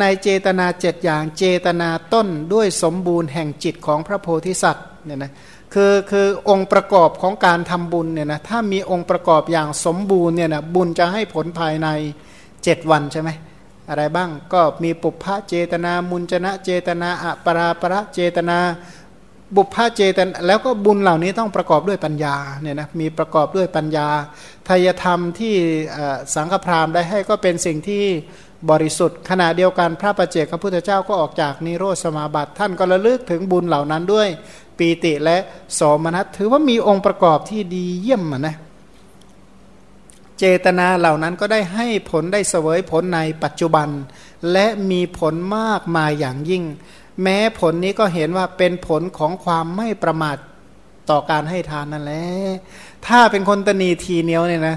ในเจตนาเจ็ดอย่างเจตนาต้นด้วยสมบูรณ์แห่งจิตของพระโพธิสัตว์เนี่ยนะคือคือองค์ประกอบของการทำบุญเนี่ยนะถ้ามีองค์ประกอบอย่างสมบูรณ์เนี่ยนะบุญจะให้ผลภายในเจ็ดวันใช่ไหมอะไรบ้างก็มีปุพพะเจตนา มุญจนะเจตนาอปราประเจตนา บุพพเจตนแล้วก็บุญเหล่านี้ต้องประกอบด้วยปัญญาเนี่ยนะมีประกอบด้วยปัญญาทายธรรมที่สังฆพราหมณ์ได้ให้ก็เป็นสิ่งที่บริสุทธิ์ ขณะเดียวกันพระประเจกพระพุทธเจ้าก็ออกจากนิโรธสมาบัติ ท่านก็ระลึกถึงบุญเหล่านั้นด้วยปีติและสมนัสถือว่ามีองค์ประกอบที่ดีเยี่ยมนะเจตนาเหล่านั้นก็ได้ให้ผลได้เสวยผลในปัจจุบัน และมีผลมากมายอย่างยิ่ง แม้ผลนี้ก็เห็นว่าเป็นผลของความไม่ประมาทต่อการให้ทานนั่นแหละถ้าเป็นคนตนีทีเหนียวเนี่ยนะ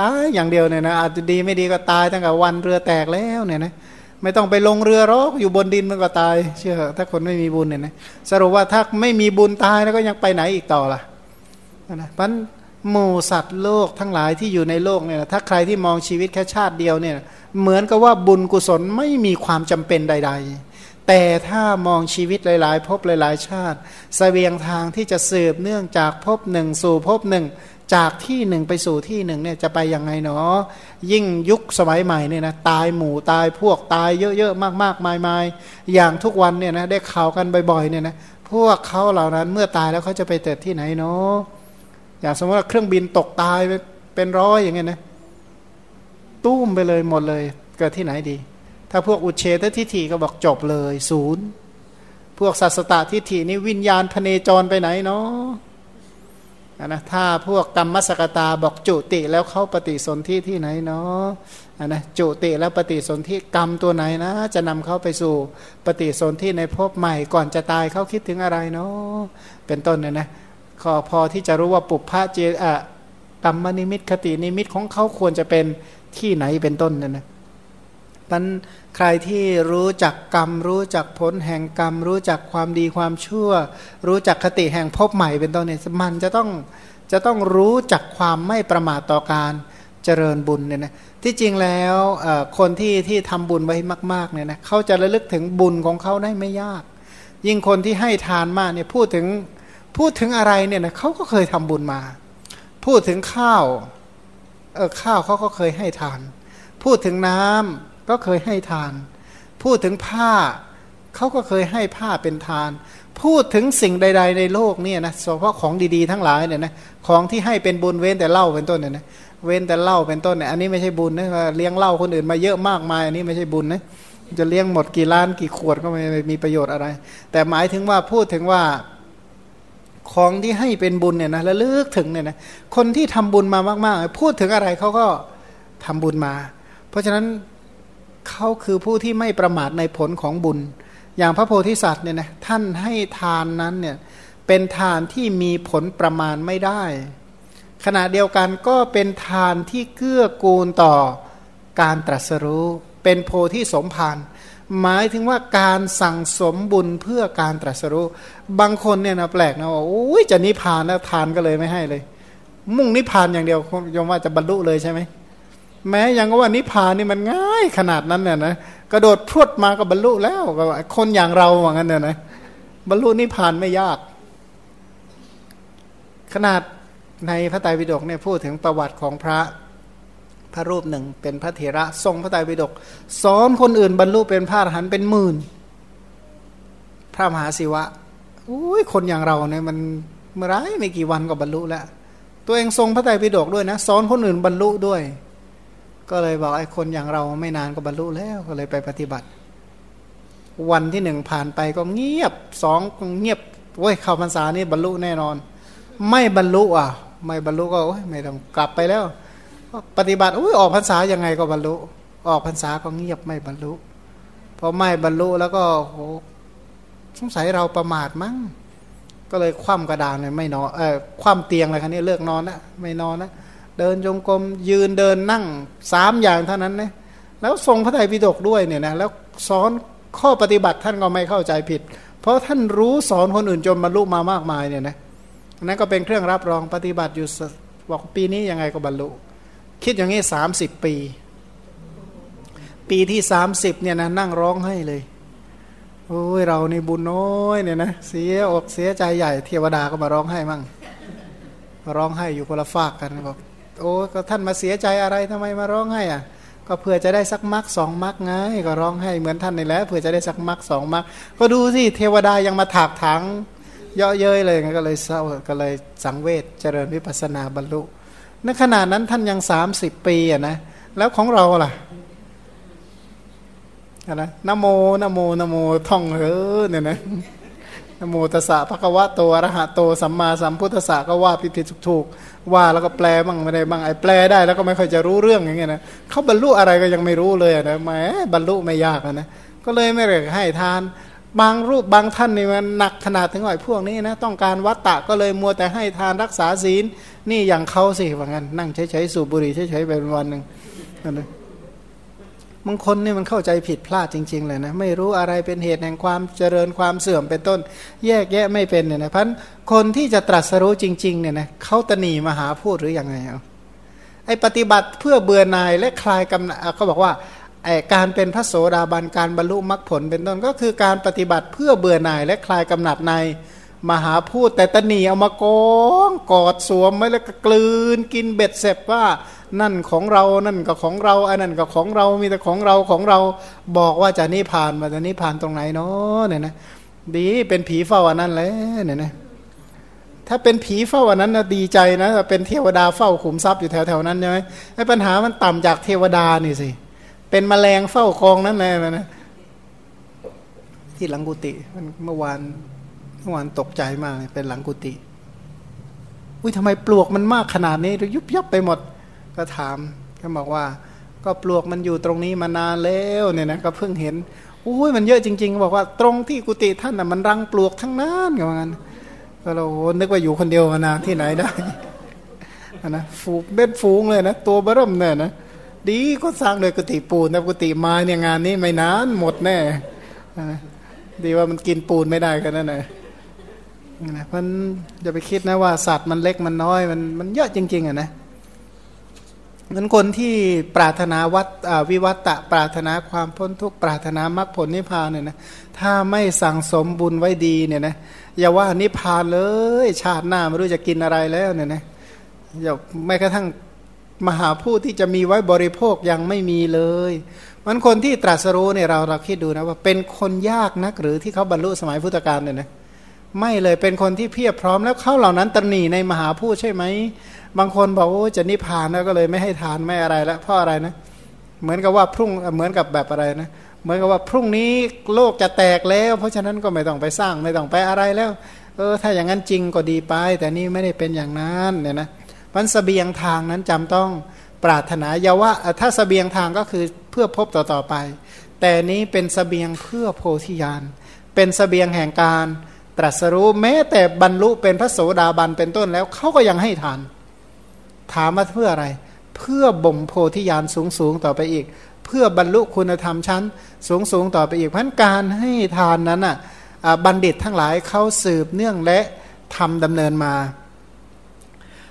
ตายอย่างเดียวเนี่ยนะอาจจะดีไม่ดีก็ตายตั้งแต่วันเรือแตกแล้วเนี่ยนะไม่ต้องไปลงเรือรอกอยู่บนดินมันก็ตาย เชื่อถ้าคนไม่มีบุญเนี่ยนะสรุปว่าถ้าไม่มีบุญตายแล้วก็ยังไปไหนอีกต่อล่ะนะเพราะหมู่สัตว์โลกทั้งหลายที่อยู่ในโลกเนี่ยถ้าใครที่มองชีวิตแค่ชาติเดียวเนี่ยเหมือนกับว่าบุญกุศลไม่มีความจำเป็นใด ๆ แต่ถ้ามองชีวิตหลายๆ พบหลายๆ ชาติสเสบียงทางที่จะสืบเนื่องจากพบหนึ่งสู่พบหนึ่งจากที่หนึ่งไปสู่ที่หนึ่งเนี่ยจะไปยังไงเนาะยิ่งยุคสมัยใหม่เนี่ยนะตายหมู่ตายพวกตายเยอะๆมากๆมายๆอย่างทุกวันเนี่ยนะได้ข่าวกันบ่อยๆเนี่ยนะพวกเขาเหล่านั้นเมื่อตายแล้วเขาจะไปเกิดที่ไหนเนาะอย่างสมมติว่าเครื่องบินตกตายเป็นร้อยอย่างเงี้ยนะตุ้มไปเลยหมดเลยเกิดที่ไหนดี ถ้าพวกอุเฉททิฏฐิก็บอกจบเลยศูนย์พวกสัสตตทิฏฐินี่วิญญาณพเนจรไปไหนเนาะนะถ้าพวกกรรมสกตาบอกจุติแล้วเขาปฏิสนธิที่ไหนเนาะนะจุติแล้วปฏิสนธิกรรมตัวไหนนะ จะนำเขาไปสู่ปฏิสนธิในภพใหม่ก่อนจะตายเขาคิดถึงอะไรเนาะเป็นต้นเนี่ยนะขอพอที่จะรู้ว่าปุพพะเจอะกรรมนิมิตคตินิมิตของเขาควรจะเป็นที่ไหนเป็นต้นเนี่ยนะ มันใครที่รู้จักกรรม รู้จักผลแห่งกรรม รู้จักความดีความชั่ว รู้จักคติแห่งพบใหม่เป็นต้นเนี่ยมันจะต้องจะต้องรู้จักความไม่ประมาทต่อการเจริญบุญเนี่ยนะที่จริงแล้วคนที่ที่ทำบุญไว้มากๆเนี่ยนะเขาจะระลึกถึงบุญของเขาได้ไม่ยาก ยิ่งคนที่ให้ทานมากเนี่ยพูดถึงพูดถึงอะไรเนี่ยนะเขาก็เคยทำบุญมา พูดถึงข้าวเออข้าวเขาก็เคยให้ทาน พูดถึงน้ำ ก็เคยให้ทาน พูดถึงผ้าเขาก็เคยให้ผ้าเป็นทาน พูดถึงสิ่งใด ๆ ในโลกเนี่ยนะเฉพาะของดีๆทั้งหลายเนี่ยนะของที่ให้เป็นบุญเว้นแต่เล่าเป็นต้นเนี่ยนะเว้นแต่เล่าเป็นต้นเนี่ยอันนี้ไม่ใช่บุญนะเลี้ยงเหล้าคนอื่นมาเยอะมากมาย อันนี้ไม่ใช่บุญนะจะเลี้ยงหมดกี่ล้านกี่ขวดก็ไม่มีประโยชน์อะไร แต่หมายถึงว่าพูดถึงว่าของที่ให้เป็นบุญเนี่ยนะระลึกถึงเนี่ยนะคนที่ทำบุญมามาก ๆ พูดถึงอะไรเขาก็ทำบุญมา เพราะฉะนั้น เขาคือผู้ที่ไม่ประมาทในผลของบุญ อย่างพระโพธิสัตว์เนี่ยนะท่านให้ทานนั้นเนี่ยเป็นทานที่มีผลประมาณไม่ได้ ขณะเดียวกันก็เป็นทานที่เกื้อกูลต่อการตรัสรู้ เป็นโพธิสมภารหมายถึงว่าการสั่งสมบุญเพื่อการตรัสรู้ บางคนเนี่ยนะแปลกนะว่าโอ้ยจะนิพพานแล้วทานก็เลยไม่ให้เลย มุ่งนิพพานอย่างเดียวยอมว่าจะบรรลุเลยใช่ไหม แม้ยังว่านิพพานนี่มันง่ายขนาดนั้นเนี่ยนะกระโดดพรวดมาก็บรรลุแล้วคนอย่างเราว่างั้นเนี่ยนะบรรลุนิพพานไม่ยาก ขนาดในพระไตรปิฎกเนี่ยพูดถึงประวัติของพระพระรูปหนึ่งเป็นพระเถระทรงพระไตรปิฎกสอนคนอื่นบรรลุเป็นพระอรหันต์เป็นหมื่น พระมหาศิวะอุ้ยคนอย่างเราเนี่ยมันเมื่อไรไม่กี่วันก็บรรลุแล้ว ตัวเองทรงพระไตรปิฎกด้วยนะสอนคนอื่นบรรลุด้วย ก็เลยบอกไอ้คนอย่างเราไม่นานก็บรรลุแล้วก็เลยไปปฏิบัติ วันที่หนึ่งผ่านไปก็เงียบสองเงียบโอ้ยเข้าพรรษานี่บรรลุแน่นอน ไม่บรรลุอะ ไม่บรรลุก็โอ้ยไม่ต้องกลับไปแล้ว ปฏิบัติอุ้ยออกพรรษายังไงก็บรรลุ ออกพรรษาก็เงียบไม่บรรลุพอไม่บรรลุแล้วก็โหสงสัยเราประมาทมั้งก็เลยคว่ำกระดานเลยไม่นอนเออคว่ำเตียงอะไรคันนี้เลิกนอนนะไม่นอนนะ เดินจงกรมยืนเดินนั่งสามอย่างเท่านั้นนะแล้วทรงพระไตรปิฎกด้วยเนี่ยนะแล้วสอนข้อปฏิบัติท่านก็ไม่เข้าใจผิด เพราะท่านรู้สอนคนอื่นจนบรรลุมามากมายเนี่ยนะนั่นก็เป็นเครื่องรับรองปฏิบัติอยู่บอกปีนี้ยังไงก็บรรลุ คิดอย่างนี้สามสิบปี ปีที่สามสิบเนี่ยนะนั่งร้องให้เลยโอ้ยเรานี่บุญน้อยเนี่ยนะเสียอกเสียใจใหญ่เทวดาก็มาร้องให้มั่งร้องให้อยู่คนละฝากกันบอก โอ้ก็ท่านมาเสียใจอะไรทำไมมาร้องให้อะก็เพื่อจะได้สักมักสองมักไงก็ร้องให้เหมือนท่านนี่แหละเพื่อจะได้สักมักสองมักก็ดูสิเทวดายังมาถากถังเยาะเย้ยเลยก็เลยเศร้าก็เลยสังเวชเจริญวิปัสนาบรรลุในขณะนั้นท่านยังสามสิบปีอะนะแล้วของเราล่ะนะนโมนโมนโมท่องเออเนี่ยนะ โมตสะภะคะวะโตอรหะโตสัมมาสัมพุทธะก็ว่าผิดผิดถูกถูกว่าแล้วก็แปลบ้างไม่ได้บ้างไอ้แปลได้แล้วก็ไม่ค่อยจะรู้เรื่องอย่างเงี้ยนะเขาบรรลุอะไรก็ยังไม่รู้เลยนะแหมบรรลุไม่ยากนะก็เลยไม่เลยให้ทาน บางรูปบางท่านนี่มันหนักขนาดถึงไหนพวกนี้นะต้องการวัตตะก็เลยมัวแต่ให้ทานรักษาศีลนี่อย่างเขาสิว่างั้นนั่งเฉยๆสูบบุหรี่เฉยๆไปวันหนึ่งนะ บางคนนี่มันเข้าใจผิดพลาดจริง ๆ เลยนะ ไม่รู้อะไรเป็นเหตุแห่งความเจริญความเสื่อมเป็นต้น แยกแยะไม่เป็นเนี่ยนะพันคนที่จะตรัสรู้จริง ๆ เนี่ยนะเขาตนีมาหาพูดหรืออยังไงเอาไอปฏิบัติเพื่อเบื่อหน่ายและคลายกำนัดเขาบอกว่าไอการเป็นพระโสดาบันการบรรลุมรรคผลเป็นต้นก็คือการปฏิบัติเพื่อเบื่อหน่ายและคลายกำหนัดใน มหาพูดแต่ตนีเอามากองกอดสวมไว้แล้วก็กลืนกินเบ็ดเสร็จว่า นั่นของเรานั่นก็ของเราอันนั้นก็ของเรามีแต่ของเราของเราบอกว่าจะนิพพานมาจะนิพพานตรงไหนเนาะเนี่ยนะดีเป็นผีเฝ้าอันนั้นเลยเนี่ยนะถ้าเป็นผีเฝ้าอันนั้นนะดีใจนะเป็นเทวดาเฝ้าขุมทรัพย์อยู่แถวๆนั้นใช่ไหมไอ้ปัญหามันต่ำจากเทวดานี่สิเป็นแมลงเฝ้าคลองนั่นแหละนะที่หลังกุฏิมันเมื่อวาน เมื่อวานตกใจมากเป็นหลังกุฏิอุ้ยทำไมปลวกมันมากขนาดนี้ยุบยับไปหมดก็ถามก็บอกว่า ก็ปลวกมันอยู่ตรงนี้มานานแล้วเนี่ยนะก็เพิ่งเห็นอุ้ยมันเยอะจริงๆ บอกว่าตรงที่กุฏิท่านน่ะมันรังปลวกทั้งนั้นกันงั้นก็เรานึกว่าอยู่คนเดียวมานานที่ไหนได้นะฟูเบ็ดฟูงเลยนะตัวเบิ่มเนี่ยนะดีก็สร้างโดยกุฏิปูนแต่กุฏิไม้เนี่ยงานนี้ไม่นานหมดแน่ดีว่ามันกินปูนไม่ได้กันนั่นแหละ นะมันอย่าไปคิดนะว่าสัตว์มันเล็กมันน้อยมันมันเยอะจริง ๆอะนะนั้นคนที่ปรารถนาวัตวิวัตตะปรารถนาความพ้นทุกข์ปรารถนามรรคผลนิพพานเนี่ยนะถ้าไม่สั่งสมบุญไว้ดีเนี่ยนะอย่าว่านิพพานเลย ชาติหน้าไม่รู้จะกินอะไรแล้วเนี่ยนะอย่าแม้กระทั่งมหาผู้ที่จะมีไว้บริโภคยังไม่มีเลยมันคนที่ตรัสรู้เนี่ยเราเราคิดดูนะว่าเป็นคนยากนักหรือที่เขาบรรลุสมัยพุทธกาลเนี่ยนะ ไม่เลยเป็นคนที่เพียบพร้อมแล้วเขาเหล่านั้นตรนีในมหาผู้ใช่ไหมบางคนบอกโอ้จะนิพพานแล้วก็เลยไม่ให้ทานไม่อะไรแล้วเพราะอะไรนะ เหมือนกับว่าพรุ่งเหมือนกับแบบอะไรนะเหมือนกับว่าพรุ่งนี้โลกจะแตกแล้ว เพราะฉะนั้นก็ไม่ต้องไปสร้างไม่ต้องไปอะไรแล้ว เออ ถ้าอย่างนั้นจริงก็ดีไป แต่นี่ไม่ได้เป็นอย่างนั้นเนี่ยนะมันสเสบียงทางนั้นจำต้องปรารถนาอย่าว่าถ้าสเสบียงทางก็คือเพื่อพบต่อต่อไป แต่นี้เป็นสเสบียงเพื่อโพธิญาณเป็นสเสบียงแห่งการ ตรัสรู้แม้แต่บรรลุเป็นพระโสดาบันเป็นต้นแล้วเขาก็ยังให้ทาน ถามว่าเพื่ออะไร เพื่อบ่มโพธิญาณสูงสูงต่อไปอีก เพื่อบรรลุคุณธรรมชั้นสูงสูงต่อไปอีกเพราะการให้ทานนั้นอะบัณฑิตทั้งหลายเขาสืบเนื่องและทำดำเนินมา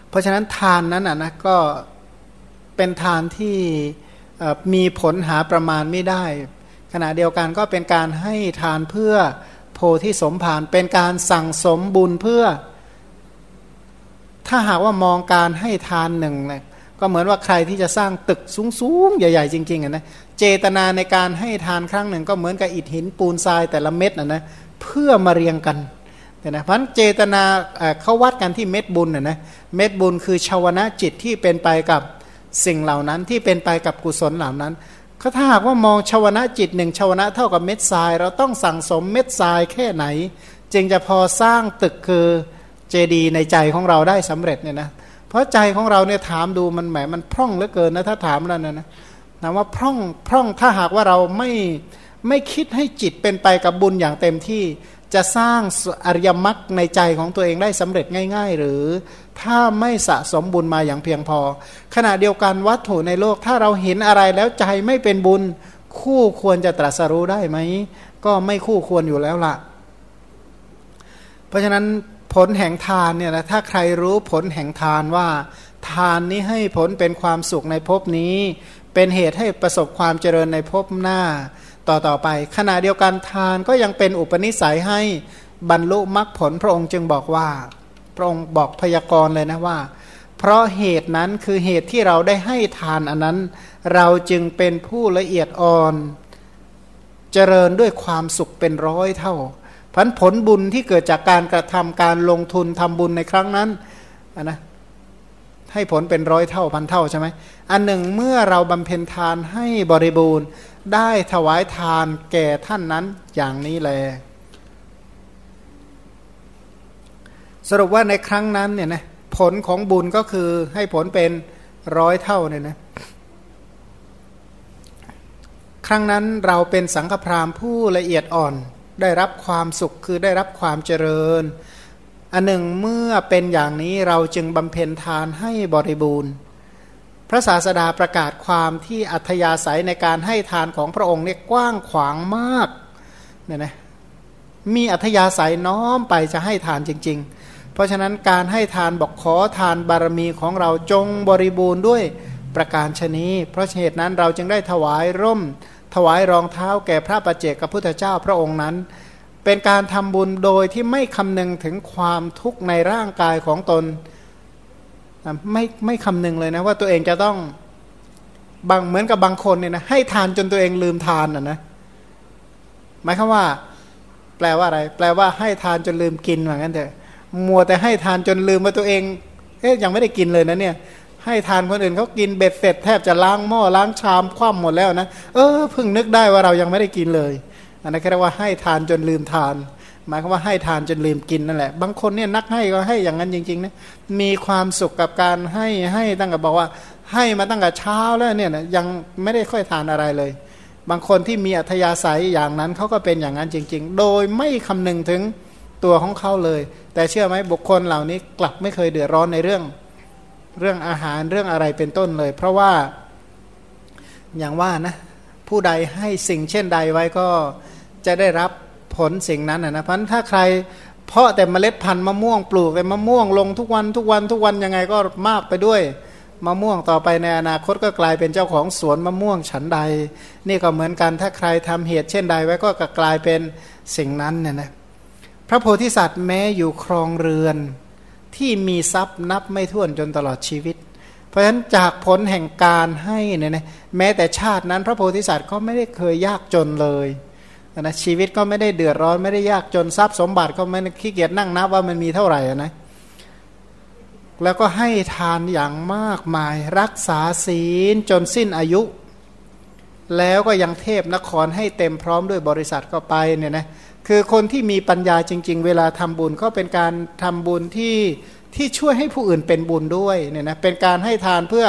เพราะฉะนั้นทานนั้นอะนะก็เป็นทานที่มีผลหาประมาณไม่ได้ ขณะเดียวกันก็เป็นการให้ทานเพื่อ โพธิสมภารเป็นการสั่งสมบุญเพื่อ ถ้าหากว่ามองการให้ทานหนึ่งนะก็เหมือนว่าใครที่จะสร้างตึกสูงๆ ใหญ่ ๆ จริงๆนะเจตนาในการให้ทานครั้งหนึ่ง ก็เหมือนกับอิฐหินปูนทรายแต่ละเม็ดนะนะเพื่อมาเรียงกันนะเพราะเจตนาเขาวัดกันที่เม็ดบุญนะนะเม็ดบุญคือชาวนะจิตที่เป็นไปกับสิ่งเหล่านั้นที่เป็นไปกับกุศลเหล่านั้น เขาถ้าหากว่ามองชาวนะจิตหนึ่งชาวนะเท่ากับเม็ดทราย เราต้องสั่งสมเม็ดทรายแค่ไหน จึงจะพอสร้างตึกคือเจดีในใจของเราได้สำเร็จเนี่ยนะเพราะใจของเราเนี่ยถามดูมันแหมมันพร่องเหลือเกินนะถ้าถามแล้วนะนะถามว่าพร่องพร่องถ้าหากว่าเราไม่ไม่คิดให้จิตเป็นไปกับบุญอย่างเต็มที่จะสร้างอริยมรรคในใจของตัวเองได้สำเร็จง่าย ๆ หรือ ถ้าไม่สะสมบุญมาอย่างเพียงพอ ขณะเดียวกันวัตถุในโลก ถ้าเราเห็นอะไรแล้วใจไม่เป็นบุญ คู่ควรจะตรัสรู้ได้ไหม ก็ไม่คู่ควรอยู่แล้วละ่ะ เพราะฉะนั้นผลแห่งทานเนี่ยนะถ้าใครรู้ผลแห่งทานว่า ทานนี้ให้ผลเป็นความสุขในภพนี้ เป็นเหตุให้ประสบความเจริญในภพหน้า ต่อต่อไป ขณะเดียวกันทานก็ยังเป็นอุปนิสัยให้บรรลุมรรคผลพระองค์จึงบอกว่า พระองค์บอกพยากรณ์เลยนะว่า เพราะเหตุนั้นคือเหตุที่เราได้ให้ทานอันนั้น เราจึงเป็นผู้ละเอียดอ่อน เจริญด้วยความสุขเป็นร้อยเท่าพันผลบุญที่เกิดจากการกระทำการลงทุนทำบุญในครั้งนั้นนะให้ผลเป็นร้อยเท่าพันเท่าใช่ไหมอันหนึ่งเมื่อเราบำเพ็ญทานให้บริบูรณ์ ได้ถวายทานแก่ท่านนั้นอย่างนี้แล สรุปว่าในครั้งนั้นเนี่ยนะผลของบุญก็คือให้ผลเป็นร้อยเท่าเนี่ยนะครั้งนั้นเราเป็นสังฆพราหมณ์ผู้ละเอียดอ่อน ได้รับความสุขคือได้รับความเจริญ อันหนึ่งเมื่อเป็นอย่างนี้เราจึงบำเพ็ญทานให้บริบูรณ์ พระศาสดาประกาศความที่อัธยาศัยในการให้ทานของพระองค์เนี่ยกว้างขวางมากเนี่ยนะมีอัธยาศัยน้อมไปจะให้ทานจริง ๆ เพราะฉะนั้นการให้ทานบอกขอทานบารมีของเราจงบริบูรณ์ด้วยประการชนีเพราะเหตุนั้นเราจึงได้ถวายร่ม ถวายรองเท้าแก่พระประเจกกับพุทธเจ้าพระองค์นั้น เป็นการทำบุญโดยที่ไม่คำนึงถึงความทุกข์ในร่างกายของตน ไม่ไม่คำนึงเลยนะว่าตัวเองจะต้องบางเหมือนกับบางคนเนี่ยนะให้ทานจนตัวเองลืมทานอะนะหมายความว่า แปลว่าอะไร แปลว่าให้ทานจนลืมกินเหมือนกันเถอะ มัวแต่ให้ทานจนลืมว่าตัวเองเอ๊ยยังไม่ได้กินเลยนะเนี่ยให้ทานคนอื่นเขากินเบ็ดเสร็จแทบจะล้างหม้อล้างชามคว่ำหมดแล้วนะเออเพิ่งนึกได้ว่าเรายังไม่ได้กินเลย อันนั้นเรียกว่าให้ทานจนลืมทาน หมายความว่าให้ทานจนลืมกินนั่นแหละ บางคนเนี่ยนักให้ก็ให้อย่างนั้นจริงๆนะมีความสุขกับการให้ให้ตั้งแต่บอกว่า ให้มาตั้งแต่เช้าแล้วเนี่ยนะยังไม่ได้ค่อยทานอะไรเลย บางคนที่มีอัธยาศัยอย่างนั้นเขาก็เป็นอย่างนั้นจริง ๆ โดยไม่คำนึงถึง ตัวของเขาเลย แต่เชื่อไหมบุคคลเหล่านี้กลับไม่เคยเดือดร้อนในเรื่องเรื่องอาหารเรื่องอะไรเป็นต้นเลย เพราะว่าอย่างว่านะผู้ใดให้สิ่งเช่นใดไว้ก็จะได้รับผลสิ่งนั้นนะเพราะถ้าใครเพาะแต่เมล็ดพันธุ์มะม่วงปลูกแต่มะม่วงลงทุกวันทุกวันทุกวันยังไงก็มากไปด้วยมะม่วงต่อไปในอนาคตก็กลายเป็นเจ้าของสวนมะม่วงฉันใด นี่ก็เหมือนกันถ้าใครทำเหตุเช่นใดไว้ก็กลายเป็นสิ่งนั้นเนี่ยนะ พระโพธิสัตว์แม้อยู่ครองเรือนที่มีทรัพย์นับไม่ถ้วนจนตลอดชีวิต เพราะฉะนั้นจากผลแห่งการให้เนี่ยนะแม้แต่ชาตินั้นพระโพธิสัตว์ก็ไม่ได้เคยยากจนเลยนะชีวิตก็ไม่ได้เดือดร้อนไม่ได้ยากจนทรัพย์สมบัติก็ไม่ขี้เกียจนั่งนับว่ามันมีเท่าไหร่นะแล้วก็ให้ทานอย่างมากมายรักษาศีลจนสิ้นอายุ แล้วก็ยังเทพนครให้เต็มพร้อมด้วยบริษัทก็ไปเนี่ยนะ คือคนที่มีปัญญาจริง ๆ เวลาทำบุญก็เป็นการทำบุญที่ที่ช่วยให้ผู้อื่นเป็นบุญด้วยเนี่ยนะเป็นการให้ทานเพื่อ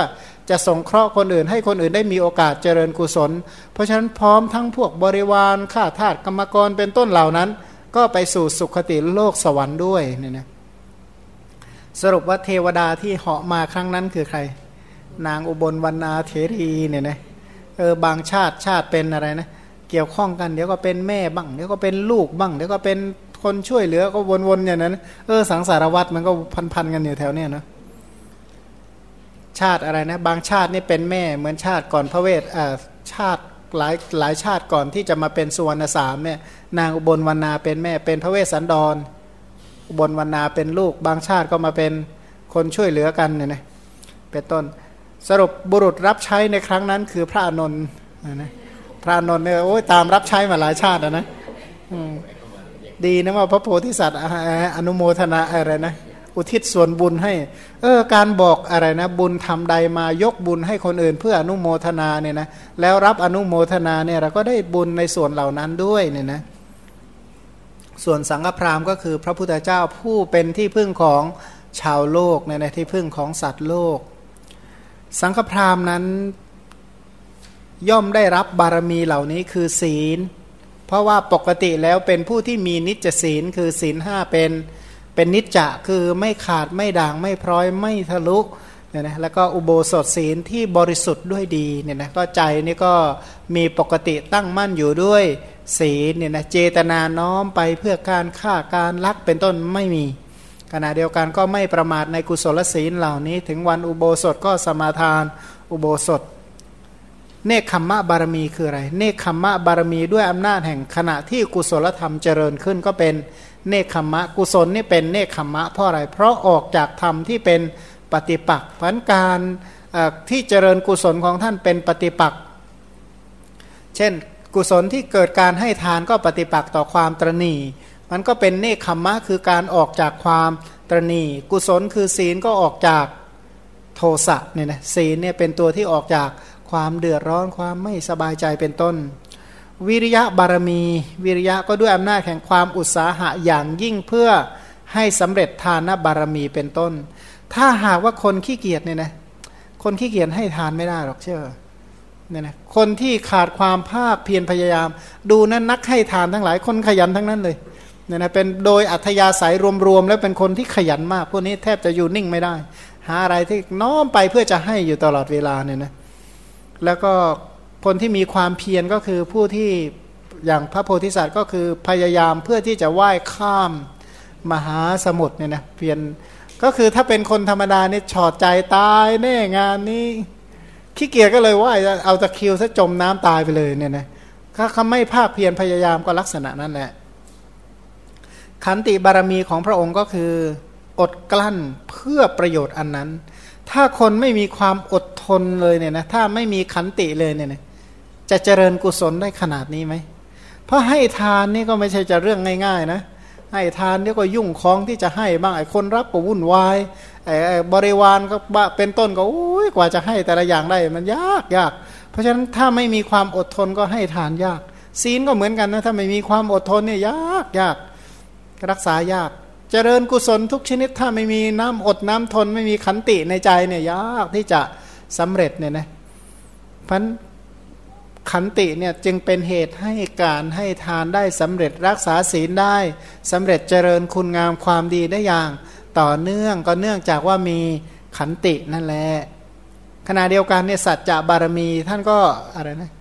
จะสงเคราะห์คนอื่น ให้คนอื่นได้มีโอกาสเจริญกุศล เพราะฉะนั้นพร้อมทั้งพวกบริวารข้าทาสกรรมกรเป็นต้นเหล่านั้น ก็ไปสู่สุขติโลกสวรรค์ด้วยเนี่ยนะสรุปว่าเทวดาที่เหาะมาครั้งนั้นคือใคร นางอุบลวรรณาเทรีเนี่ยนะเออบางชาติชาติเป็นอะไรนะ กี่ยวข้องกัน เดี๋ยวก็เป็นแม่บ้างเดี๋ยวก็เป็นลูกบ้างเดี๋ยวก็เป็นคนช่วยเหลือก็วนๆอย่างนั้นเออสังสารวัตรมันก็พันๆกันอยู่แถวเนี้ยนะชาติอะไรนะ บางชาตินี่เป็นแม่เหมือนชาติก่อนพระเวทอ่าชาติหลายหลายชาติก่อนที่จะมาเป็นสุวรรณสามเนี่ยนางอุบลวรรณาเป็นแม่เป็นพระเวสสันดร อุบลวรรณาเป็นลูก บางชาติก็มาเป็นคนช่วยเหลือกันเนี่ยนะเป็นต้นสรุปบุรุษรับใช้ในครั้งนั้นคือพระอนนท์นะ พระนนท์เนี่ยโอ้ยตามรับใช้มาหลายชาตินะดีนะว่าพระโพธิสัตว์อนุโมทนาอะไรนะอุทิศส่วนบุญให้ เออการบอกอะไรนะ บุญทำใดมายกบุญให้คนอื่นเพื่ออนุโมทนาเนี่ยนะแล้วรับอนุโมทนาเนี่ยเราก็ได้บุญในส่วนเหล่านั้นด้วยเนี่ยนะส่วนสังฆพราหมณ์ก็คือพระพุทธเจ้าผู้เป็นที่พึ่งของชาวโลกเนี่ยนะที่พึ่งของสัตว์โลก สังฆพราหมณ์นั้น ย่อมได้รับบารมีเหล่านี้คือศีล เพราะว่าปกติแล้วเป็นผู้ที่มีนิจศีลคือศีลห้าเป็นเป็นนิจจะคือไม่ขาดไม่ด่างไม่พร้อยไม่ทะลุเนี่ยนะแล้วก็อุโบสถศีลที่บริสุทธิ์ด้วยดีเนี่ยนะก็ใจนี่ก็มีปกติตั้งมั่นอยู่ด้วยศีลเนี่ยนะเจตนาน้อมไปเพื่อการฆ่าการลักเป็นต้นไม่มี ขณะเดียวกันก็ไม่ประมาทในกุศลศีลเหล่านี้ ถึงวันอุโบสถก็สมาทานอุโบสถ เนคขมมะบารมีคืออะไร เนคขมมะบารมีด้วยอำนาจแห่งขณะที่กุศลธรรมเจริญขึ้นก็เป็นเนคขมมะกุศลนี่เป็นเนคขมมะเพราะอะไร เพราะออกจากธรรมที่เป็นปฏิปักษ์พันการที่เจริญกุศลของท่านเป็นปฏิปักษ์เช่นกุศลที่เกิดการให้ทานก็ปฏิปักษ์ต่อความตรณีมันก็เป็นเนคขมมะคือการออกจากความตรณีกุศลคือศีลก็ออกจากโทสะเนี่ยนะศีลเนี่ยเป็นตัวที่ออกจาก ความเดือดร้อนความไม่สบายใจเป็นต้น วิริยะบารมี วิริยะก็ด้วยอำนาจแห่งความอุตสาหะอย่างยิ่งเพื่อให้สำเร็จทานบารมีเป็นต้น ถ้าหากว่าคนขี้เกียจเนี่ยนะคนขี้เกียจให้ทานไม่ได้หรอกเชื่อเนี่ยนะคนที่ขาดความภาคเพียรพยายาม ดูนั้นนักให้ทานทั้งหลายคนขยันทั้งนั้นเลยเนี่ยนะเป็นโดยอัธยาศัยรวมๆแล้วเป็นคนที่ขยันมาก พวกนี้แทบจะอยู่นิ่งไม่ได้ หาอะไรที่น้อมไปเพื่อจะให้อยู่ตลอดเวลาเนี่ยนะ แล้วก็คนที่มีความเพียรก็คือผู้ที่อย่างพระโพธิสัตว์ก็คือพยายามเพื่อที่จะว่ายข้ามมหาสมุทรเนี่ยนะเพียรก็คือถ้าเป็นคนธรรมดาเนี่ฉอดใจตายแน่งานนี้ขี้เกียจก็เลยว่ายเอาตะคิวซะจมน้ำตายไปเลยเนี่ยนะถ้าเขาไม่ภาคเพียรพยายามก็ลักษณะนั้นแหละขันติบารมีของพระองค์ก็คืออดกลั้นเพื่อประโยชน์อันนั้น ถ้าคนไม่มีความอดทนเลยเนี่ยนะถ้าไม่มีขันติเลยเนี่ยนะจะเจริญกุศลได้ขนาดนี้ไหม เพราะให้ทานนี่ก็ไม่ใช่จะเรื่องง่าย ๆ นะ ให้ทานนี่ก็ยุ่งคล้องที่จะให้บ้างไอ้คนรับก็วุ่นวายไอ้บริวารก็เป็นต้นก็โอ้ยกว่าจะให้แต่ละอย่างได้มันยากยากเพราะฉะนั้นถ้าไม่มีความอดทนก็ให้ทานยาก ศีลก็เหมือนกันนะถ้าไม่มีความอดทนเนี่ยยากยากรักษายาก เจริญกุศลทุกชนิดถ้าไม่มีน้ำอดน้ำทนไม่มีขันติในใจเนี่ยยากที่จะสำเร็จเนี่ยนะพันขันติเนี่ยจึงเป็นเหตุให้การให้ทานได้สำเร็จรักษาศีลได้สำเร็จเจริญคุณงามความดีได้อย่างต่อเนื่องก็เนื่องจากว่ามีขันตินั่นแหละขณะเดียวกันเนี่ยสัจจะบารมีท่านก็อะไรนะ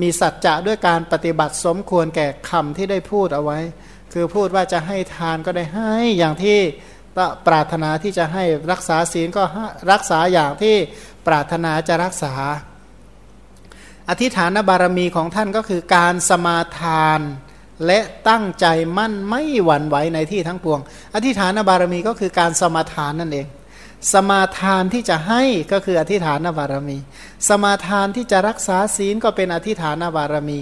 มีสัจจะด้วยการปฏิบัติสมควรแก่คำที่ได้พูดเอาไว้ คือพูดว่าจะให้ทานก็ได้ให้อย่างที่ปรารถนาที่จะให้รักษาศีลก็รักษาอย่างที่ปรารถนาจะรักษา อธิฐานบารมีของท่านก็คือการสมาทานและตั้งใจมั่นไม่หวั่นไหวในที่ทั้งปวง อธิฐานบารมีก็คือการสมาทานนั่นเอง สมาทานที่จะให้ก็คืออธิฐานบารมี สมาทานที่จะรักษาศีลก็เป็นอธิฐานบารมี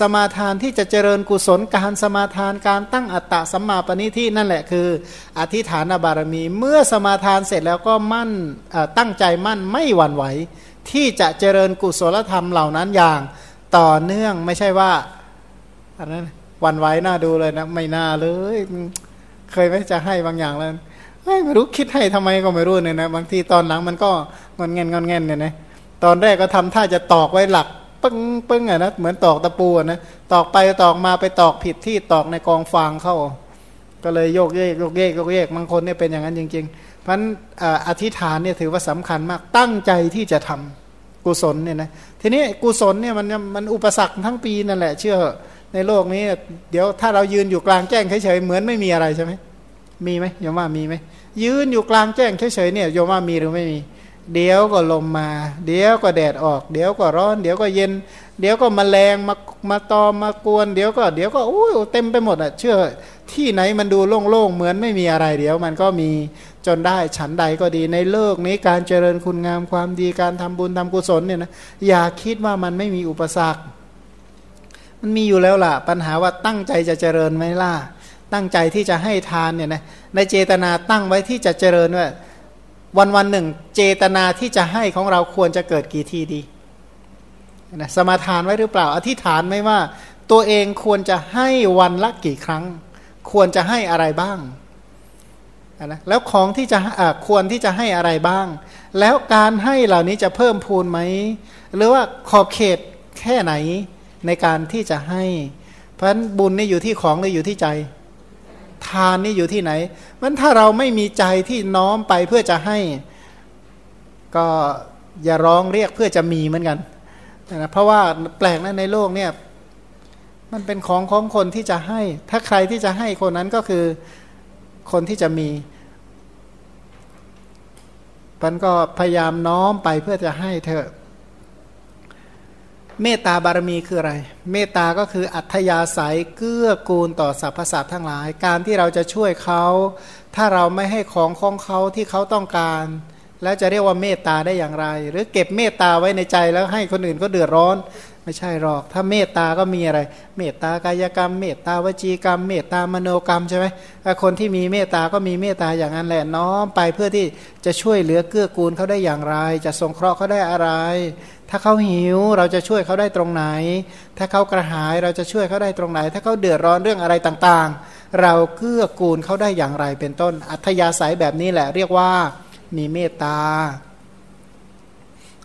สมาทานที่จะเจริญกุศลการสมาทานการตั้งอัตตะสัมมาปณิที่นั่นแหละคือ อธิฐานบารมี เมื่อสมาทานเสร็จแล้วก็มั่นตั้งใจมั่นไม่หวั่นไหว ที่จะเจริญกุศลธรรมเหล่านั้นอย่างต่อเนื่องไม่ใช่ว่าอันนั้นหวั่นไหวน่าดูเลยนะไม่น่าเลย เคยไหมจะให้บางอย่างแล้ว ไม่รู้คิดให้ทำไมก็ไม่รู้เนี่ยนะ บางทีตอนหลังมันก็งอนเงนงอนเงนเนี่ยนะตอนแรกก็ทำท่าจะตอกไว้หลักปึ้งปึ้งอะนะเหมือนตอกตะปูนะตอกไปตอกมาไปตอกผิดที่ตอกในกองฟางเข้า ก็เลยโยกเยกโยกเยกโยกเยกบางคนเนี่ยเป็นอย่างนั้นจริง ๆ เพราะอธิษฐานเนี่ยถือว่าสำคัญมากตั้งใจที่จะทำกุศลเนี่ยนะทีนี้กุศลเนี่ยมันมันอุปสรรคทั้งปีนั่นแหละ เชื่อในโลกนี้ เดี๋ยวถ้าเรายืนอยู่กลางแจ้งเฉยๆเหมือนไม่มีอะไรใช่ไหม มีไหมโยมว่ามีไหมยืนอยู่กลางแจ้งเฉยๆเนี่ยโยมว่ามีหรือไม่มี เดี๋ยวก็ลมมา เดี๋ยวก็แดดออก เดี๋ยวก็ร้อน เดี๋ยวก็เย็น เดี๋ยวก็มแมลงมามาตอมมากวน เดี๋ยวก็เดี๋ยวก็โอ้ยเต็มไปหมดอะเชื่อที่ไหนมันดูโล่งๆเหมือนไม่มีอะไร เดี๋ยวมันก็มีจนได้ฉันใดก็ดีในโลกนี้การเจริญคุณงามความดีการทำบุญทำกุศลเนี่ยนะอย่าคิดว่ามันไม่มีอุปสรรค มันมีอยู่แล้วล่ะ ปัญหาว่าตั้งใจจะเจริญไหมล่ะ ตั้งใจที่จะให้ทานเนี่ยนะในเจตนาตั้งไว้ที่จะเจริญว่าวันวันหนึ่ง เจตนาที่จะให้ของเราควรจะเกิดกี่ทีดีนะสมาทานไว้หรือเปล่า อธิษฐานไหมว่า ตัวเองควรจะให้วันละกี่ครั้ง ควรจะให้อะไรบ้างนะแล้วของที่จะะควรที่จะให้อะไรบ้าง แล้วการให้เหล่านี้จะเพิ่มพูนไหม หรือว่าขอบเขตแค่ไหนในการที่จะให้ เพราะฉะนั้นบุญนี่อยู่ที่ของหรืออยู่ที่ใจ ทานนี่อยู่ที่ไหน มันถ้าเราไม่มีใจที่น้อมไปเพื่อจะให้ ก็อย่าร้องเรียกเพื่อจะมีเหมือนกันนะเพราะว่าแปลกนะในโลกเนี่ยมันเป็นของของคนที่จะให้ ถ้าใครที่จะให้คนนั้นก็คือคนที่จะมีมันก็พยายามน้อมไปเพื่อจะให้เธอ เมตตาบารมีคืออะไร เมตตาก็คืออัธยาศัยเกื้อกูลต่อสรรพสัตว์ทั้งหลาย การที่เราจะช่วยเขา ถ้าเราไม่ให้ของของเขาที่เขาต้องการ แล้วจะเรียกว่าเมตตาได้อย่างไร หรือเก็บเมตตาไว้ในใจแล้วให้คนอื่นก็เดือดร้อน ไม่ใช่หรอก ถ้าเมตตาก็มีอะไร เมตตากายกรรม เมตตาวจีกรรม เมตตามโนกรรมใช่ไหมคนที่มีเมตตาก็มีเมตตาอย่างนั้นแหละน้อมไปเพื่อที่จะช่วยเหลือเกื้อกูลเขาได้อย่างไร จะสงเคราะห์เขาได้อะไร ถ้าเขาหิวเราจะช่วยเขาได้ตรงไหน ถ้าเขากระหายเราจะช่วยเขาได้ตรงไหน ถ้าเขาเดือดร้อนเรื่องอะไรต่างๆ เราเกื้อกูลเขาได้อย่างไรเป็นต้น อัธยาศัยแบบนี้แหละ เรียกว่ามีเมตตา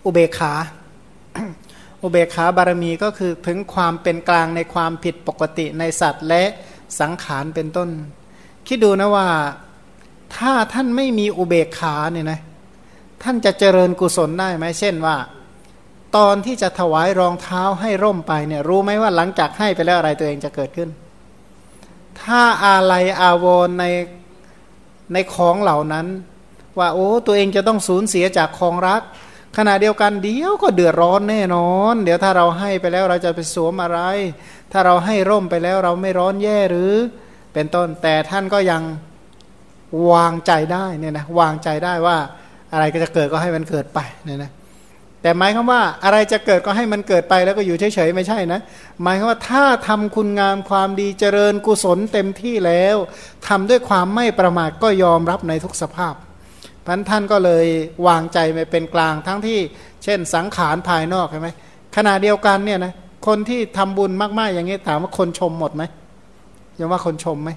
อุเบกขา อุเบกขาบารมีก็คือถึงความเป็นกลางในความผิดปกติในสัตว์และสังขารเป็นต้น คิดดูนะว่าถ้าท่านไม่มีอุเบกขาเนี่ยนะท่านจะเจริญกุศลได้ไหมเช่นว่า ตอนที่จะถวายรองเท้าให้ร่มไปเนี่ยรู้ไหมว่าหลังจากให้ไปแล้วอะไรตัวเองจะเกิดขึ้น ถ้าอาลัยอาวรในในของเหล่านั้น ว่าโอ้ตัวเองจะต้องสูญเสียจากของรัก ขณะเดียวกันเดี๋ยวก็เดือดร้อนแน่นอน เดี๋ยวถ้าเราให้ไปแล้วเราจะไปสวมอะไร ถ้าเราให้ร่มไปแล้วเราไม่ร้อนแย่หรือ เป็นต้นแต่ท่านก็ยังวางใจได้เนี่ยนะวางใจได้ว่าอะไรก็จะเกิดก็ให้มันเกิดไปเนี่ยนะ แต่หมายคือว่าอะไรจะเกิดก็ให้มันเกิดไปแล้วก็อยู่เฉยๆไม่ใช่นะ หมายคือว่าถ้าทำคุณงามความดีเจริญกุศลเต็มที่แล้วทำด้วยความไม่ประมาทก็ยอมรับในทุกสภาพพันท่านก็เลยวางใจไปเป็นกลางทั้งที่ เช่นสังขารภายนอกใช่ไหมขณะเดียวกันเนี่ยนะคนที่ทำบุญมากๆอย่างนี้ถามว่าคนชมหมดไหมยังว่าคนชมไหม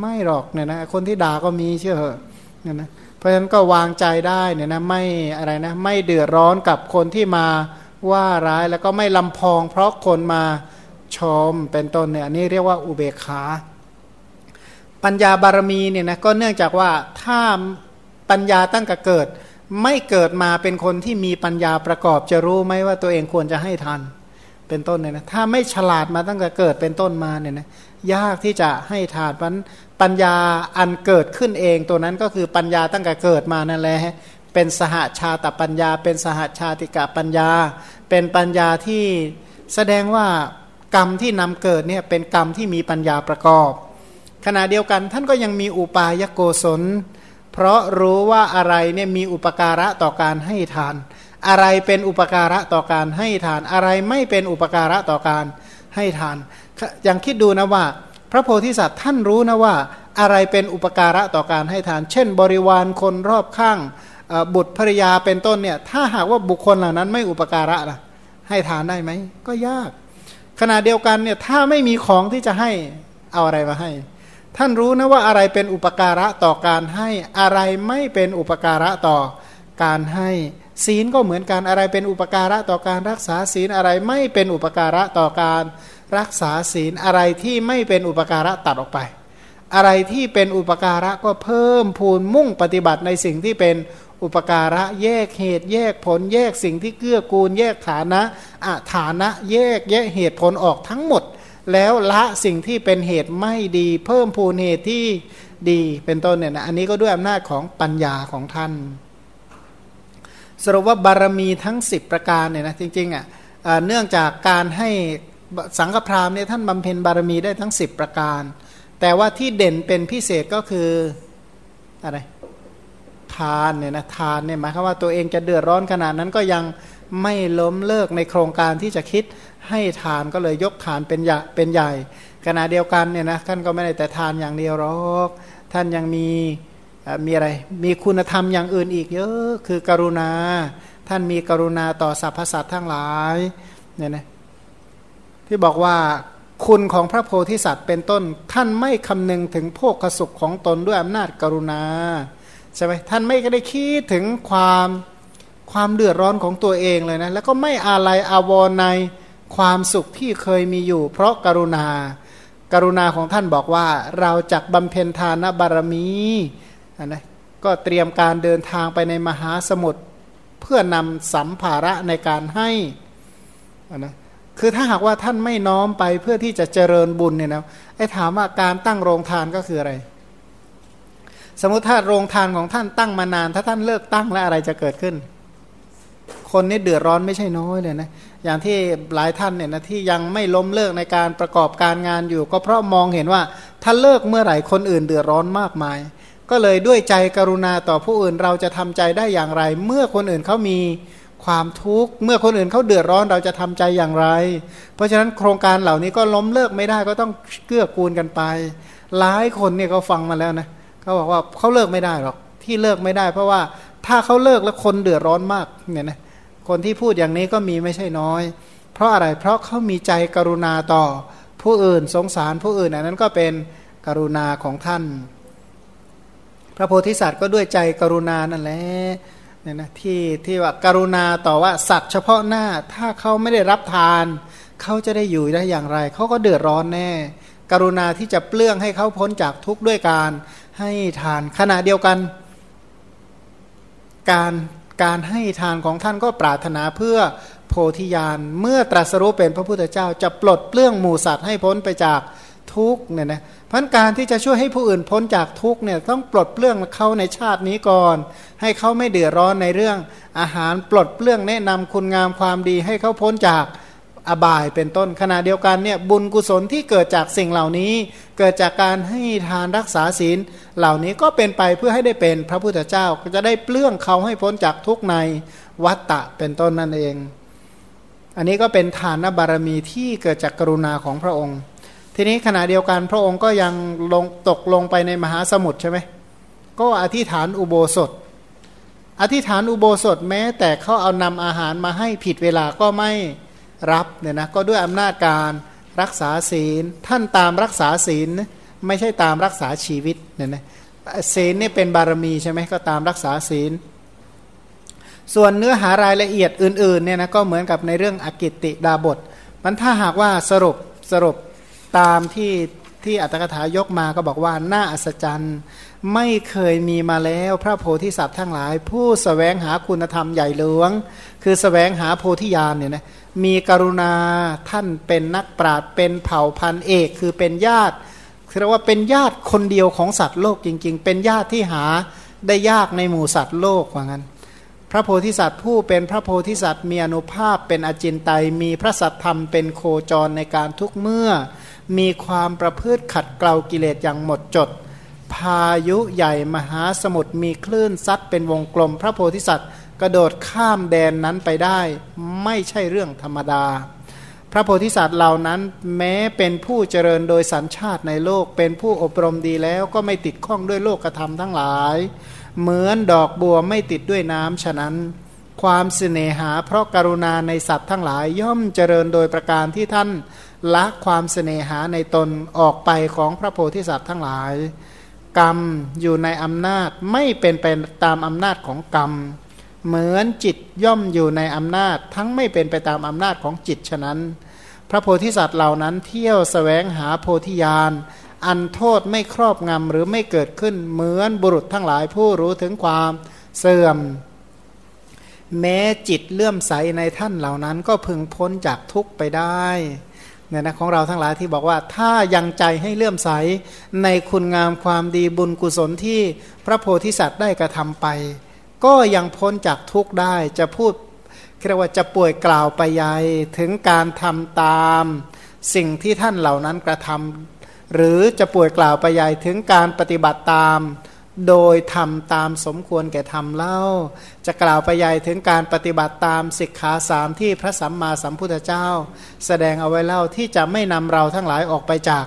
ไม่หรอกเนี่ยนะคนที่ด่าก็มีเชื่อเหอะเนี่ยนะ ราะฉะนั้นก็วางใจได้เนี่ยนะไม่อะไรนะไม่เดือดร้อนกับคนที่มาว่าร้ายแล้วก็ไม่ลำพอง เพราะคนมาชมเป็นต้นเนี่ยนี่เรียกว่าอุเบกขาปัญญาบารมีเนี่ยนะก็เนื่องจากว่าถ้าปัญญาตั้งแต่เกิด ไม่เกิดมาเป็นคนที่มีปัญญาประกอบจะรู้ไหมว่าตัวเองควรจะให้ทันเป็นต้นเนี่ยนะถ้าไม่ฉลาดมาตั้งแต่เกิดเป็นต้นมาเนี่ยนะ ยากที่จะให้ทานมันปัญญาอันเกิดขึ้นเองตัวนั้นก็คือปัญญาตั้งแต่เกิดมานั่นแหละเป็นสหาชาตปัญญา เป็นสหาชาติกะปัญญา เป็นปัญญาที่แสดงว่ากรรมที่นำเกิดเนี่ยเป็นกรรมที่มีปัญญาประกอบ ขณะเดียวกันท่านก็ยังมีอุปายโกศล เพราะรู้ว่าอะไรเนี่ยมีอุปการะต่อการให้ทาน อะไรเป็นอุปการะต่อการให้ทาน อะไรไม่เป็นอุปการะต่อการให้ทาน อย่างคิดดูนะว่า พระโพธิสัตว์ท่านรู้นะว่า อะไรเป็นอุปการะต่อการให้ทาน เช่น บริวารคนรอบข้างบุตรภรยาเป็นต้นเนี่ยถ้าหากว่าบุคคลเหล่านั้นไม่อุปการะล่ะให้ทานได้ไหม ก็ยาก ขณะเดียวกันเนี่ยถ้าไม่มีของที่จะให้เอาอะไรมาให้ ท่านรู้นะว่าอะไรเป็นอุปการะต่อการให้อะไรไม่เป็นอุปการะต่อการให้ศีลก็เหมือนกันอะไรเป็นอุปการะต่อการรักษาศีลอะไรไม่เป็นอุปการะต่อการ รักษาศีลอะไรที่ไม่เป็นอุปการะตัดออกไป อะไรที่เป็นอุปการะก็เพิ่มพูนมุ่งปฏิบัติในสิ่งที่เป็นอุปการะแยกเหตุแยกผลแยกสิ่งที่เกื้อกูล แยกฐานะอะฐานะแยกแยกเหตุผลออกทั้งหมด แล้วละสิ่งที่เป็นเหตุไม่ดี เพิ่มพูนเหตุที่ดีเป็นต้นเนี่ยนะอันนี้ก็ด้วยอำนาจของปัญญาของท่าน สรุปว่าบารมีทั้ง 10 ประการเนี่ยนะจริงๆอะเนื่องจากการให้ สังฆพราหมณ์เนี่ยท่านบำเพ็ญบารมีได้ทั้ง 10 ประการ แต่ว่าที่เด่นเป็นพิเศษก็คืออะไรทานเนี่ยนะทานเนี่ยหมายความว่าตัวเองจะเดือดร้อนขนาดนั้นก็ยังไม่ล้มเลิกในโครงการที่จะคิดให้ทานก็เลยยกทานเป็นใหญ่เป็นใหญ่ขณะเดียวกันเนี่ยนะท่านก็ไม่ได้แต่ทานอย่างเดียวหรอกท่านยังมีมีอะไร มีคุณธรรมอย่างอื่นอีกเยอะคือกรุณา ท่านมีกรุณาต่อสรรพสัตว์ทั้งหลายเนี่ยนะ ที่บอกว่าคุณของพระโพธิสัตว์เป็นต้น ท่านไม่คำนึงถึงโภคสุขของตนด้วยอำนาจกรุณาใช่ไหมท่านไม่ได้คิดถึงความความเดือดร้อนของตัวเองเลยนะ แล้วก็ไม่อาลัยอาวรในความสุขที่เคยมีอยู่ เพราะกรุณาการุณาของท่านบอกว่าเราจักบำเพ็ญทานบารมีนะก็เตรียมการเดินทางไปในมหาสมุทรเพื่อนำสัมภาระในการให้นะ คือถ้าหากว่าท่านไม่น้อมไปเพื่อที่จะเจริญบุญเนี่ยนะไอ้ถามว่าการตั้งโรงทานก็คืออะไร สมมติถ้าโรงทานของท่านตั้งมานาน ถ้าท่านเลิกตั้งแล้วอะไรจะเกิดขึ้น คนนี่เดือดร้อนไม่ใช่น้อยเลยนะอย่างที่หลายท่านเนี่ยนะที่ยังไม่ล้มเลิกในการประกอบการงานอยู่ ก็เพราะมองเห็นว่าถ้าเลิกเมื่อไหร่คนอื่นเดือดร้อนมากมาย ก็เลยด้วยใจกรุณาต่อผู้อื่นเราจะทำใจได้อย่างไร เมื่อคนอื่นเขามี ความทุกข์เมื่อคนอื่นเขาเดือดร้อนเราจะทำใจอย่างไร เพราะฉะนั้นโครงการเหล่านี้ก็ล้มเลิกไม่ได้ก็ต้องเกื้อกูลกันไป หลายคนเนี่ยเขาฟังมาแล้วนะเขาบอกว่าเขาเลิกไม่ได้หรอกที่เลิกไม่ได้ เพราะว่าถ้าเขาเลิกแล้วคนเดือดร้อนมากเนี่ยนะคนที่พูดอย่างนี้ก็มีไม่ใช่น้อย เพราะอะไรเพราะเขามีใจกรุณาต่อ ผู้อื่นสงสารผู้อื่นอันนั้นก็เป็นกรุณาของท่าน พระโพธิสัตว์ก็ด้วยใจกรุณานั่นแหละ เนี่ยนะที่ที่ว่าการุณาต่อว่าสัตว์เฉพาะหน้าถ้าเขาไม่ได้รับทาน เขาจะได้อยู่ได้อย่างไร เขาก็เดือดร้อนแน่ กรุณาที่จะเปลื้องให้เขาพ้นจากทุกข์ด้วยการให้ทานขณะเดียวกัน การการให้ทานของท่านก็ปรารถนาเพื่อโพธิญาณเมื่อตรัสรู้เป็นพระพุทธเจ้าจะปลดเปลื้องหมู่สัตว์ให้พ้นไปจากทุกเนี่ยนะ พันการที่จะช่วยให้ผู้อื่นพ้นจากทุกเนี่ยต้องปลดเปลื้องเขาในชาตินี้ก่อน ให้เขาไม่เดือดร้อนในเรื่อง อาหารปลดเปลื้องแนะนำคุณงามความดี ให้เขาพ้นจากอบายเป็นต้นขณะเดียวกันเนี่ยบุญกุศลที่เกิดจากสิ่งเหล่านี้ เกิดจากการให้ทานรักษาศีล เหล่านี้ก็เป็นไปเพื่อให้ได้เป็นพระพุทธเจ้าก็จะได้เปลื้องเขาให้พ้นจากทุกในวัตตะเป็นต้นนั่นเอง อันนี้ก็เป็นทานบารมีที่เกิดจากกรุณาของพระองค์ ทีนี้ขณะเดียวกันพระองค์ก็ยังลงตกลงไปในมหาสมุทรใช่ไหมก็อธิษฐานอุโบสถ อธิษฐานอุโบสถแม้ แต่เขาเอานำอาหารมาให้ผิดเวลาก็ไม่รับเนี่ยนะก็ด้วยอำนาจการรักษาศีล ท่านตามรักษาศีลไม่ใช่ตามรักษาชีวิตเนี่ยนะศีลนี่เป็นบารมีใช่ไหมก็ตามรักษาศีล ส่วนเนื้อหารายละเอียดอื่นๆเนี่ยนะก็เหมือนกับในเรื่องอกิติดาบท มันถ้าหากว่าสรุปสรุป ตามที่ที่อัตถกถายกมาก็บอกว่าน่าอัศจรรย์ ไม่เคยมีมาแล้วพระโพธิสัตว์ทั้งหลาย ผู้สแสวงหาคุณธรรมใหญ่หลวง คือสแสวงหาโพธิญาณเนี่ยนะมีกรุณาท่านเป็นนักปราชญ์เป็นเผ่าพันธุ์เอกคือเป็นญาติเรียกว่าเป็นญาติคนเดียวของสัตว์โลกจริง ๆ เป็นญาติที่หาได้ยากในหมู่สัตว์โลกว่างั้น พระโพธิสัตว์ผู้เป็นพระโพธิสัตว์มีอนุภาพเป็นอจินไตยมีพระสัตธรรมเป็นโคจรในการทุกเมื่อ มีความประพฤติขัดเกลากิเลสอย่างหมดจด พายุใหญ่มหาสมุทรมีคลื่นซัดเป็นวงกลมพระโพธิสัตว์ กระโดดข้ามแดนนั้นไปได้ ไม่ใช่เรื่องธรรมดา พระโพธิสัตว์เหล่านั้นแม้เป็นผู้เจริญโดยสัญชาติในโลกเป็นผู้อบรมดีแล้วก็ไม่ติดข้องด้วยโลกธรรมทั้งหลาย เหมือนดอกบัวไม่ติดด้วยน้ำฉะนั้นความเสน่หาเพราะกรุณาในสัตว์ทั้งหลายย่อมเจริญโดยประการที่ท่าน ละความเสน่หาในตนออกไปของพระโพธิสัตว์ทั้งหลาย กรรมอยู่ในอำนาจไม่เป็นไปตามอำนาจของกรรม เหมือนจิตย่อมอยู่ในอำนาจ ทั้งไม่เป็นไปตามอำนาจของจิตฉะนั้น พระโพธิสัตว์เหล่านั้นเที่ยวสแสวงหาโพธิญาณอันโทษไม่ครอบงำหรือไม่เกิดขึ้นเหมือนบุรุษทั้งหลายผู้รู้ถึงความเสื่อม แม้จิตเลื่อมใสในท่านเหล่านั้นก็พึงพ้นจากทุกข์ไปได้ เนี่ยนะของเราทั้งหลายที่บอกว่าถ้ายังใจให้เลื่อมใสในคุณงามความดีบุญกุศลที่พระโพธิสัตว์ได้กระทำไป ก็ยังพ้นจากทุกข์ได้จะพูดเรียกว่าจะป่วยกล่าวไปยายถึงการทำตามสิ่งที่ท่านเหล่านั้นกระทำหรือจะป่วยกล่าวไปยายถึงการปฏิบัติตาม โดยทำตามสมควรแก่ทำเล่า จะกล่าวไปใหญ่ถึงการปฏิบัติตามสิกขาสามที่พระสัมมาสัมพุทธเจ้า แสดงเอาไว้เล่าที่จะไม่นำเราทั้งหลายออกไปจาก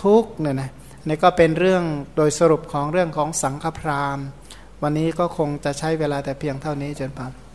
ทุกเนี่ยนะนี่ก็เป็นเรื่องโดยสรุปของเรื่องของสังฆพรามวันนี้ก็คงจะใช้เวลาแต่เพียงเท่านี้จนปาน